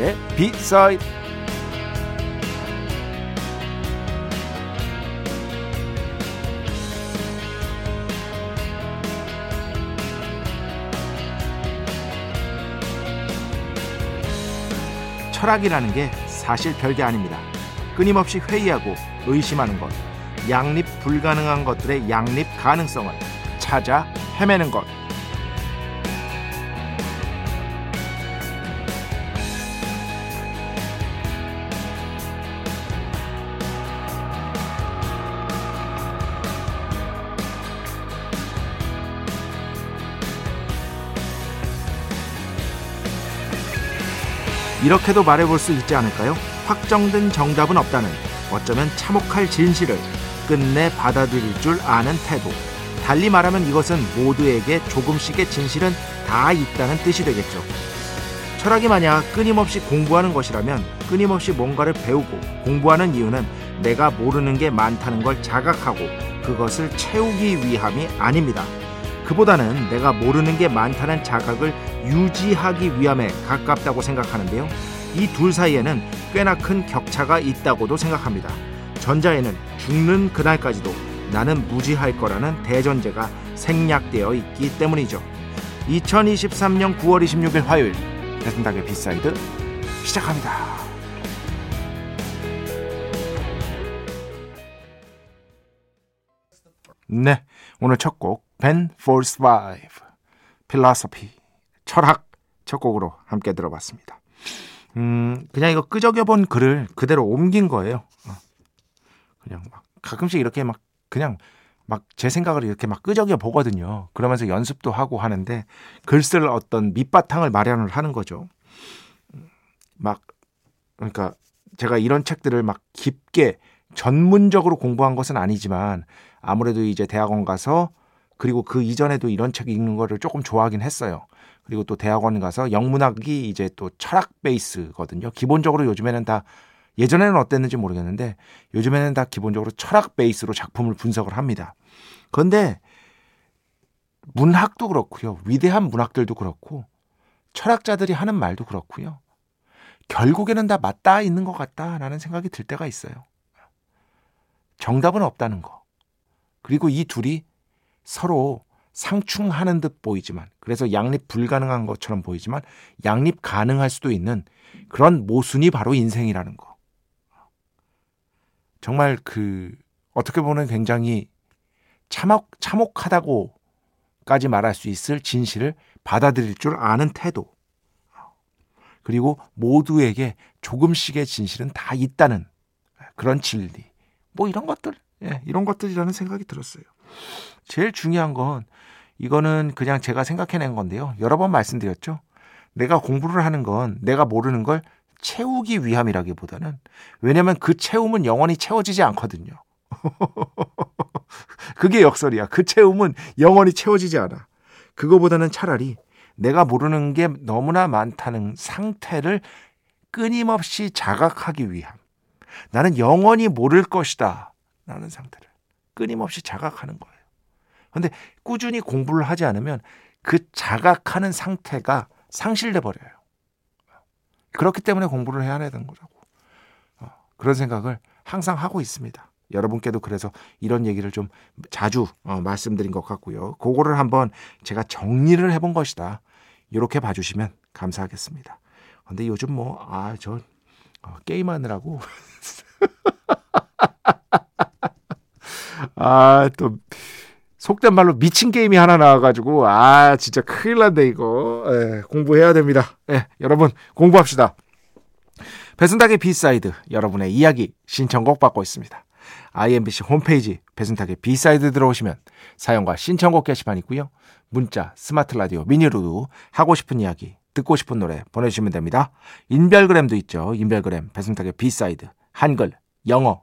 배순탁의 비사이드 철학이라는 게 사실 별게 아닙니다. 끊임없이 회의하고 의심하는 것, 양립 불가능한 것들의 양립 가능성을 찾아 헤매는 것. 이렇게도 말해볼 수 있지 않을까요? 확정된 정답은 없다는 어쩌면 참혹할 진실을 끝내 받아들일 줄 아는 태도. 달리 말하면 이것은 모두에게 조금씩의 진실은 다 있다는 뜻이 되겠죠. 철학이 만약 끊임없이 공부하는 것이라면 끊임없이 뭔가를 배우고 공부하는 이유는 내가 모르는 게 많다는 걸 자각하고 그것을 채우기 위함이 아닙니다. 그보다는 내가 모르는 게 많다는 자각을 유지하기 위함에 가깝다고 생각하는데요. 이 둘 사이에는 꽤나 큰 격차가 있다고도 생각합니다. 전자에는 죽는 그날까지도 나는 무지할 거라는 대전제가 생략되어 있기 때문이죠. 2023년 9월 26일 화요일 배순탁의 B side 시작합니다. 네, 오늘 첫 곡 Ben Folds Five Philosophy 철학 첫 곡으로 함께 들어봤습니다. 음, 그냥 이거 끄적여 본 글을 그대로 옮긴 거예요. 어. 그냥 막 가끔씩 이렇게 막 그냥 막 제 생각을 이렇게 막 끄적여 보거든요. 그러면서 연습도 하고 하는데 글쓸 어떤 밑바탕을 마련을 하는 거죠. 막 그러니까 제가 이런 책들을 막 깊게 전문적으로 공부한 것은 아니지만 아무래도 이제 대학원 가서 그리고 그 이전에도 이런 책 읽는 거를 조금 좋아하긴 했어요. 그리고 또 대학원 가서 영문학이 이제 또 철학 베이스거든요. 기본적으로 요즘에는 다 예전에는 어땠는지 모르겠는데 요즘에는 다 기본적으로 철학 베이스로 작품을 분석을 합니다. 그런데 문학도 그렇고요. 위대한 문학들도 그렇고 철학자들이 하는 말도 그렇고요. 결국에는 다 맞닿아 있는 것 같다라는 생각이 들 때가 있어요. 정답은 없다는 거. 그리고 이 둘이 서로 상충하는 듯 보이지만 그래서 양립 불가능한 것처럼 보이지만 양립 가능할 수도 있는 그런 모순이 바로 인생이라는 거. 정말 그 어떻게 보면 굉장히 참혹 참혹하다고까지 말할 수 있을 진실을 받아들일 줄 아는 태도. 그리고 모두에게 조금씩의 진실은 다 있다는 그런 진리. 뭐 이런 것들, 예, 이런 것들이라는 생각이 들었어요. 제일 중요한 건 이거는 그냥 제가 생각해낸 건데요. 여러 번 말씀드렸죠. 내가 공부를 하는 건 내가 모르는 걸 채우기 위함이라기보다는 왜냐면 그 채움은 영원히 채워지지 않거든요. 그게 역설이야. 그 채움은 영원히 채워지지 않아. 그거보다는 차라리 내가 모르는 게 너무나 많다는 상태를 끊임없이 자각하기 위함. 나는 영원히 모를 것이다. 라는 상태를 끊임없이 자각하는 거예요. 근데 꾸준히 공부를 하지 않으면 그 자각하는 상태가 상실돼 버려요. 그렇기 때문에 공부를 해야 되는 거라고. 어, 그런 생각을 항상 하고 있습니다. 여러분께도 그래서 이런 얘기를 좀 자주 어, 말씀드린 것 같고요. 그거를 한번 제가 정리를 해본 것이다. 이렇게 봐주시면 감사하겠습니다. 근데 요즘 뭐, 아, 저, 어, 게임하느라고. 아, 또, 속된 말로 미친 게임이 하나 나와가지고 아 진짜 큰일 났네 이거 예, 공부해야 됩니다. 예, 여러분 공부합시다. 배순탁의 B side 여러분의 이야기 신청곡 받고 있습니다. IMBC 홈페이지 배순탁의 B side 들어오시면 사연과 신청곡 게시판 있고요. 문자, 스마트 라디오, 미니로도 하고 싶은 이야기, 듣고 싶은 노래 보내주시면 됩니다. 인별그램도 있죠. 인별그램 배순탁의 B side 한글, 영어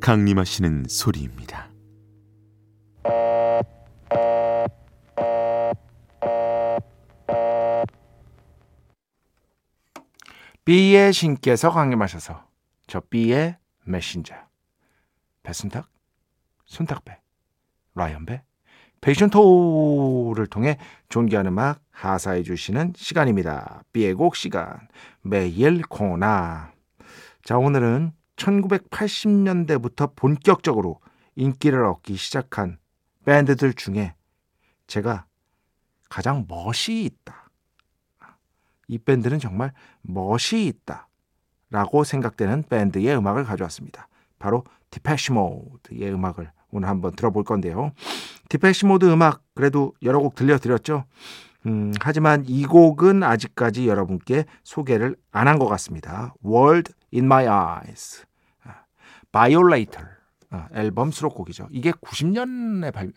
강림하시는 소리입니다. B의 신께서 강림하셔서 저 B의 메신저. 배순탁, 순탁배, 라이언배, 페이션토를 통해 존귀한 음악 하사해 주시는 시간입니다. B의 곡 시간. 매일 코나 자 오늘은 1980년대부터 본격적으로 인기를 얻기 시작한 밴드들 중에 제가 가장 멋이 있다. 이 밴드는 정말 멋이 있다. 라고 생각되는 밴드의 음악을 가져왔습니다. 바로 Depeche Mode의 음악을 오늘 한번 들어볼 건데요. Depeche Mode 음악 그래도 여러 곡 들려드렸죠. 음, 하지만 이 곡은 아직까지 여러분께 소개를 안 한 것 같습니다. World in My Eyes, 아, 앨범 수록곡이죠. 이게 90년에 발,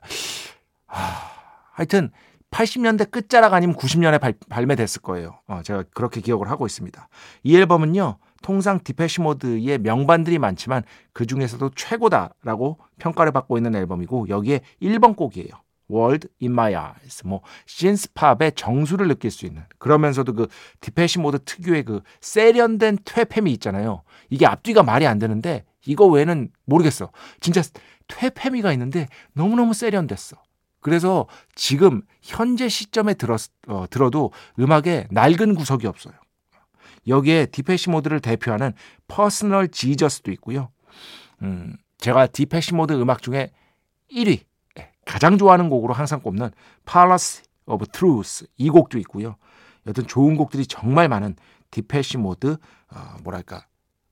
아, 하여튼 80년대 끝자락 아니면 90년에 발, 발매됐을 거예요. 어, 제가 그렇게 기억을 하고 있습니다. 이 앨범은요, 통상 Depeche Mode의 명반들이 많지만 그 중에서도 최고다라고 평가를 받고 있는 앨범이고 여기에 1번 곡이에요. World in My Eyes. 뭐 synth pop의 정수를 느낄 수 있는 그러면서도 그 Depeche Mode 특유의 그 세련된 퇴폐미 있잖아요. 이게 앞뒤가 말이 안 되는데 이거 외에는 모르겠어. 진짜 퇴폐미가 있는데 너무너무 세련됐어. 그래서 지금 현재 시점에 들었, 어, 들어도 음악에 낡은 구석이 없어요. 여기에 Depeche Mode를 대표하는 Personal Jesus도 있고요. 음, 제가 Depeche Mode 음악 중에 1위, 예, 가장 좋아하는 곡으로 항상 꼽는 Policy of Truth 이 곡도 있고요. 여튼 좋은 곡들이 정말 많은 Depeche Mode, 어, 뭐랄까,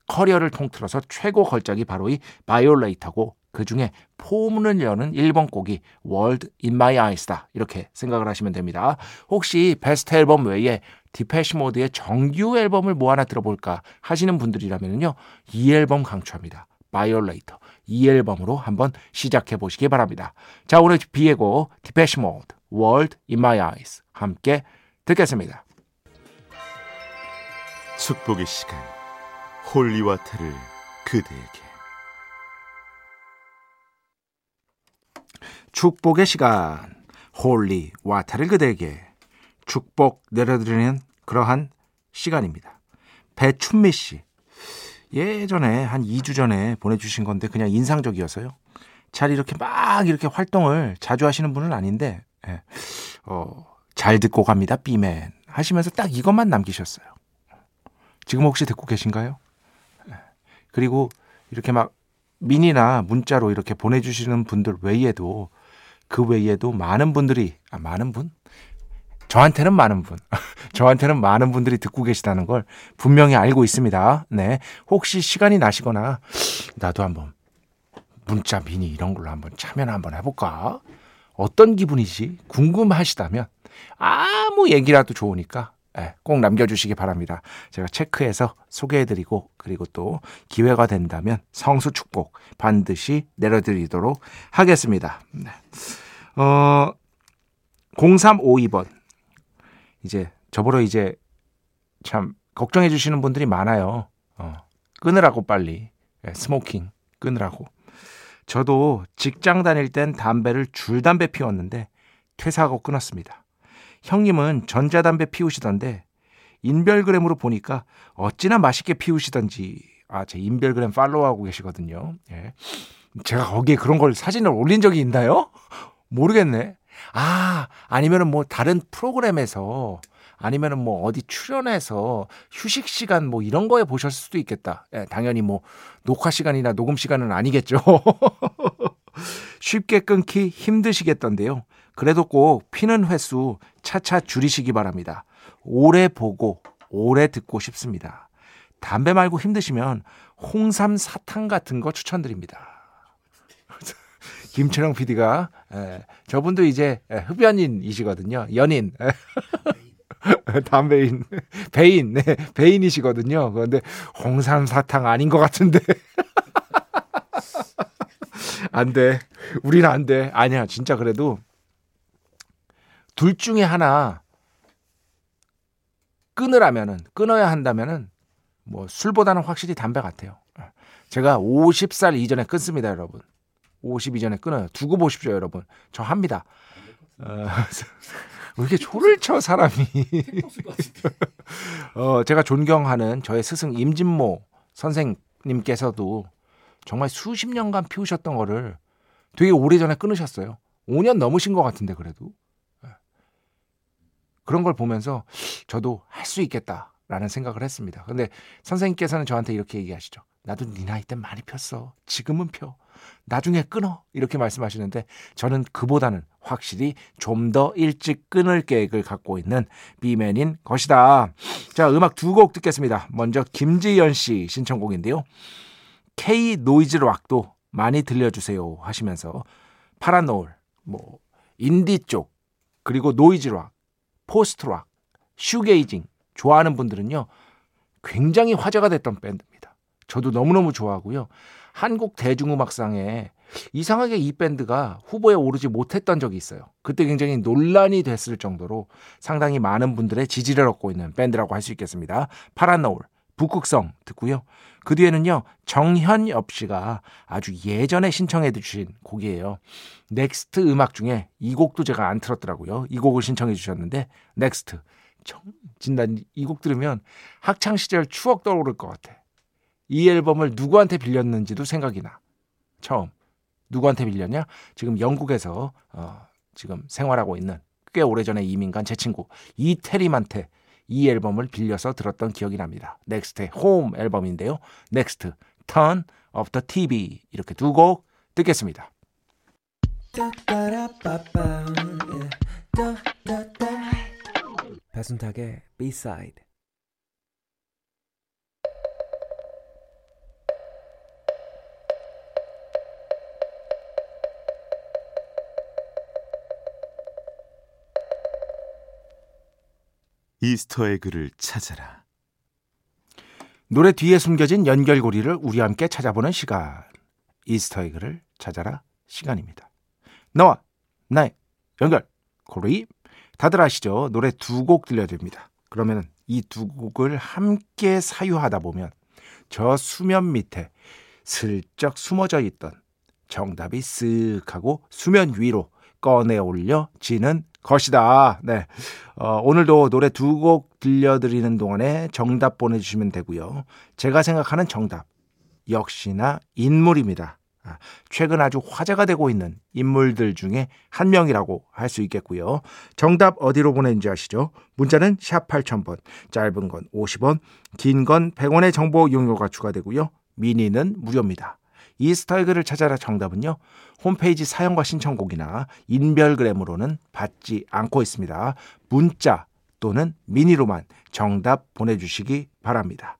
커리어를 통틀어서 최고 걸작이 바로 이 Violator고 그 중에 포문을 여는 1번 곡이 World in My Eyes다. 이렇게 생각을 하시면 됩니다. 혹시 베스트 앨범 외에 Depeche Mode의 정규 앨범을 뭐 하나 들어볼까 하시는 분들이라면요. 이 앨범 강추합니다. Violator. 이 앨범으로 한번 시작해 보시기 바랍니다. 자, 오늘 B의 곡 Depeche Mode World in My Eyes 함께 듣겠습니다. 축복의 시간 Holy Water를 그대에게 축복의 시간 Holy Water를 그대에게 축복 내려드리는 그러한 시간입니다. 배춘미 씨 예전에 한 2주 전에 보내주신 건데 그냥 인상적이어서요. 잘 이렇게 막 이렇게 활동을 자주 하시는 분은 아닌데 예. 어, 잘 듣고 갑니다 삐맨 하시면서 딱 이것만 남기셨어요. 지금 혹시 듣고 계신가요? 예. 그리고 이렇게 막 미니나 문자로 이렇게 보내주시는 분들 외에도 그 외에도 많은 분들이 아 많은 분 저한테는 많은 분, 저한테는 많은 분들이 듣고 계시다는 걸 분명히 알고 있습니다. 네. 혹시 시간이 나시거나 나도 한번 문자 미니 이런 걸로 한번 참여나 한번 해볼까? 어떤 기분이지? 궁금하시다면 아무 얘기라도 좋으니까 네, 꼭 남겨주시기 바랍니다. 제가 체크해서 소개해드리고 그리고 또 기회가 된다면 성수 축복 반드시 내려드리도록 하겠습니다. 네. 어, 0352번 이제 저보러 이제 참 걱정해 주시는 분들이 많아요. 어, 끊으라고 빨리 예, smoking 끊으라고. 저도 직장 다닐 땐 담배를 줄담배 피웠는데 퇴사하고 끊었습니다. 형님은 전자담배 피우시던데 인별그램으로 보니까 어찌나 맛있게 피우시던지 아, 제 인별그램 팔로우하고 계시거든요. 예. 제가 거기에 그런 걸 사진을 올린 적이 있나요? 모르겠네. 아, 아니면은 뭐 다른 프로그램에서 아니면은 뭐 어디 출연해서 휴식 시간 뭐 이런 거에 보셨을 수도 있겠다. 예, 당연히 뭐 녹화 시간이나 녹음 시간은 아니겠죠. 쉽게 끊기 힘드시겠던데요. 그래도 꼭 피는 횟수 차차 줄이시기 바랍니다. 오래 보고 오래 듣고 싶습니다. 담배 말고 힘드시면 홍삼 사탕 같은 거 추천드립니다. 김철영 PD가 에, 저분도 이제 흡연인이시거든요. 연인. 담배인, 배인, 네, 배인이시거든요. 그런데 홍삼 사탕 아닌 것 같은데. 안 돼. 우리는 안 돼. 아니야. 진짜 그래도 둘 중에 하나 끊으라면은, 끊어야 한다면은 뭐 술보다는 확실히 담배 같아요. 제가 50살 이전에 끊습니다, 여러분. 50 이전에 끊어요. 두고 보십시오, 여러분. 저 합니다. 어, 왜 이렇게 초를 쳐 사람이? 어, 제가 존경하는 저의 스승 임진모 선생님께서도 정말 수십 년간 피우셨던 거를 되게 오래전에 끊으셨어요. 5년 넘으신 것 같은데 그래도 예. 그런 걸 보면서 저도 할 수 있겠다라는 생각을 했습니다. 근데 선생님께서는 저한테 이렇게 얘기하시죠. 나도 네 나이 때 많이 폈어. 지금은 펴. 나중에 끊어. 이렇게 말씀하시는데 저는 그보다는 확실히 좀 더 일찍 끊을 계획을 갖고 있는 B man인 것이다. 자, 음악 두 곡 듣겠습니다. 먼저 김지연 씨 신청곡인데요. K 노이즈 락도 많이 들려주세요 하시면서 파란 노을, 뭐 인디 쪽, 그리고 노이즈 rock, post rock, shoegazing 좋아하는 분들은요 굉장히 화제가 됐던 밴드입니다. 저도 너무너무 좋아하고요. 한국 대중음악상에 이상하게 이 밴드가 후보에 오르지 못했던 적이 있어요. 그때 굉장히 논란이 됐을 정도로 상당히 많은 분들의 지지를 얻고 있는 밴드라고 할 수 있겠습니다. 파란 노을, 북극성 듣고요. 그 뒤에는요, 정현엽 씨가 아주 예전에 신청해 주신 곡이에요. N.EX.T 음악 중에 이 곡도 제가 안 틀었더라고요. 이 곡을 신청해 주셨는데, N.EX.T. 정, 진단 이 곡 들으면 학창시절 추억 떠오를 것 같아. 이 앨범을 누구한테 빌렸는지도 생각이 나. 처음. 누구한테 빌렸냐? 지금 영국에서 어, 지금 생활하고 있는 꽤 오래전에 이민 간 제 친구 이태림한테 이 앨범을 빌려서 들었던 기억이 납니다. N.EX.T의 Home 앨범인데요. N.EX.T, Turn off the TV 이렇게 두 곡 듣겠습니다. 배순탁의 B-side 이스터의 글을 찾아라. 노래 뒤에 숨겨진 연결고리를 우리 함께 찾아보는 시간. 이스터의 글을 찾아라 시간입니다. 너와 나의 연결 고리. 다들 아시죠? 노래 두 곡 들려드립니다. 그러면 이 두 곡을 함께 사유하다 보면 저 수면 밑에 슬쩍 숨어져 있던 정답이 쓱 하고 수면 위로 꺼내 올려 지는 것이다. 네. 어, 오늘도 노래 두 곡 들려드리는 동안에 정답 보내주시면 되고요. 제가 생각하는 정답. 역시나 인물입니다. 아, 최근 아주 화제가 되고 있는 인물들 중에 한 명이라고 할 수 있겠고요. 정답 어디로 보내는지 아시죠? 문자는 샵 8000번, 짧은 건 50원, 긴 건 100원의 정보 이용료가 추가되고요. 미니는 무료입니다. 이스타일글을 찾아라 정답은요. 홈페이지 사연과 신청곡이나 인별그램으로는 받지 않고 있습니다. 문자 또는 미니로만 정답 보내주시기 바랍니다.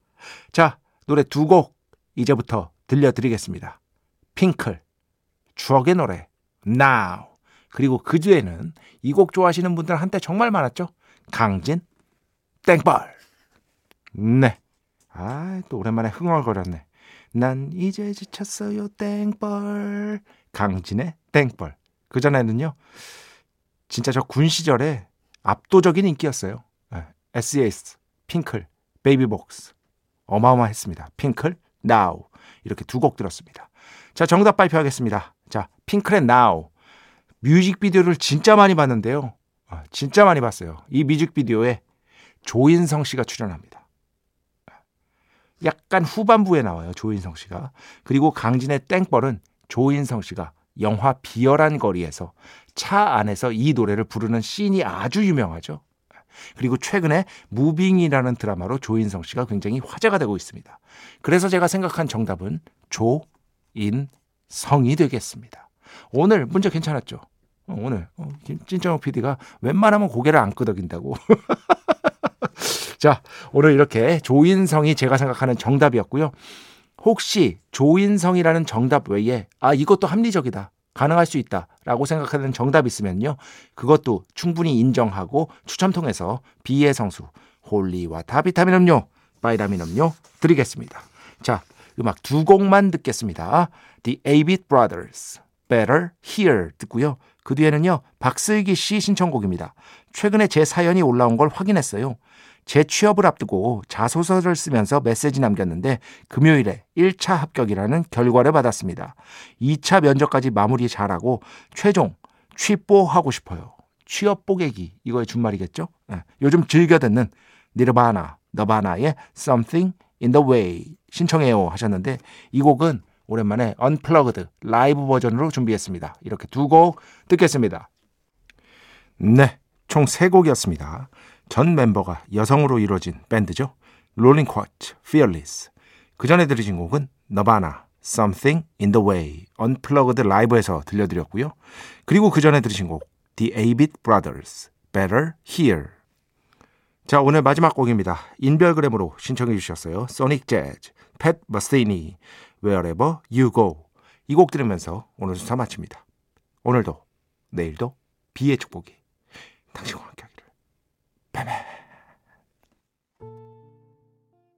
자, 노래 두 곡 이제부터 들려드리겠습니다. 핑클, 추억의 노래, Now. 그리고 그 뒤에는 이 곡 좋아하시는 분들 한때 정말 많았죠? 강진, 땡벌. 네. 아, 또 오랜만에 흥얼거렸네. 난 이제 지쳤어요 땡벌 강진의 땡벌 그전에는요 진짜 저 군 시절에 압도적인 인기였어요 네. SES 핑클 베이비복스 어마어마했습니다 핑클 Now 이렇게 두 곡 들었습니다. 자 정답 발표하겠습니다. 자 핑클의 Now 뮤직비디오를 진짜 많이 봤는데요. 아, 진짜 많이 봤어요. 이 뮤직비디오에 조인성 씨가 출연합니다. 약간 후반부에 나와요. 조인성 씨가. 그리고 강진의 땡벌은 조인성 씨가 영화 비열한 거리에서 차 안에서 이 노래를 부르는 씬이 아주 유명하죠. 그리고 최근에 무빙이라는 드라마로 조인성 씨가 굉장히 화제가 되고 있습니다. 그래서 제가 생각한 정답은 조인성이 되겠습니다. 오늘 문제 괜찮았죠? 어, 오늘 어, 찐정호 PD가 웬만하면 고개를 안 끄덕인다고. 자, 오늘 이렇게 조인성이 제가 생각하는 정답이었고요. 혹시 조인성이라는 정답 외에 아 이것도 합리적이다. 가능할 수 있다 라고 생각하는 정답 있으면요. 그것도 충분히 인정하고 추첨 통해서 B의 성수 Holy Water 비타민 음료, 바이타민 음료 드리겠습니다. 자, 음악 두 곡만 듣겠습니다. The Avett Brothers, Better Here 듣고요. 그 뒤에는요. 박슬기 씨 신청곡입니다. 최근에 제 사연이 올라온 걸 확인했어요. 제 취업을 앞두고 자소서를 쓰면서 메시지 남겼는데 금요일에 1차 합격이라는 결과를 받았습니다. 2차 면접까지 마무리 잘하고 최종 취뽀하고 싶어요. 취업 뽀개기 이거의 준말이겠죠? 네. 요즘 즐겨 듣는 니르바나, Nirvana의 Something in the Way 신청해요 하셨는데 이 곡은 오랜만에 unplugged 라이브 버전으로 준비했습니다. 이렇게 두 곡 듣겠습니다. 네, 총 세 곡이었습니다. 전 멤버가 여성으로 이루어진 밴드죠. 롤링 쿼츠, Fearless. 그 전에 들으신 곡은 너바나, Something in the Way, Unplugged 라이브에서 들려드렸고요. 그리고 그 전에 들으신 곡, The Avett Brothers, Better Here. 자, 오늘 마지막 곡입니다. 인별그램으로 신청해 주셨어요. 소닉 재즈, 팻 메스니, Wherever You Go. 이 곡 들으면서 오늘 순서 마칩니다. 오늘도, 내일도 비의 축복이 당신과 함께하기를. 바바.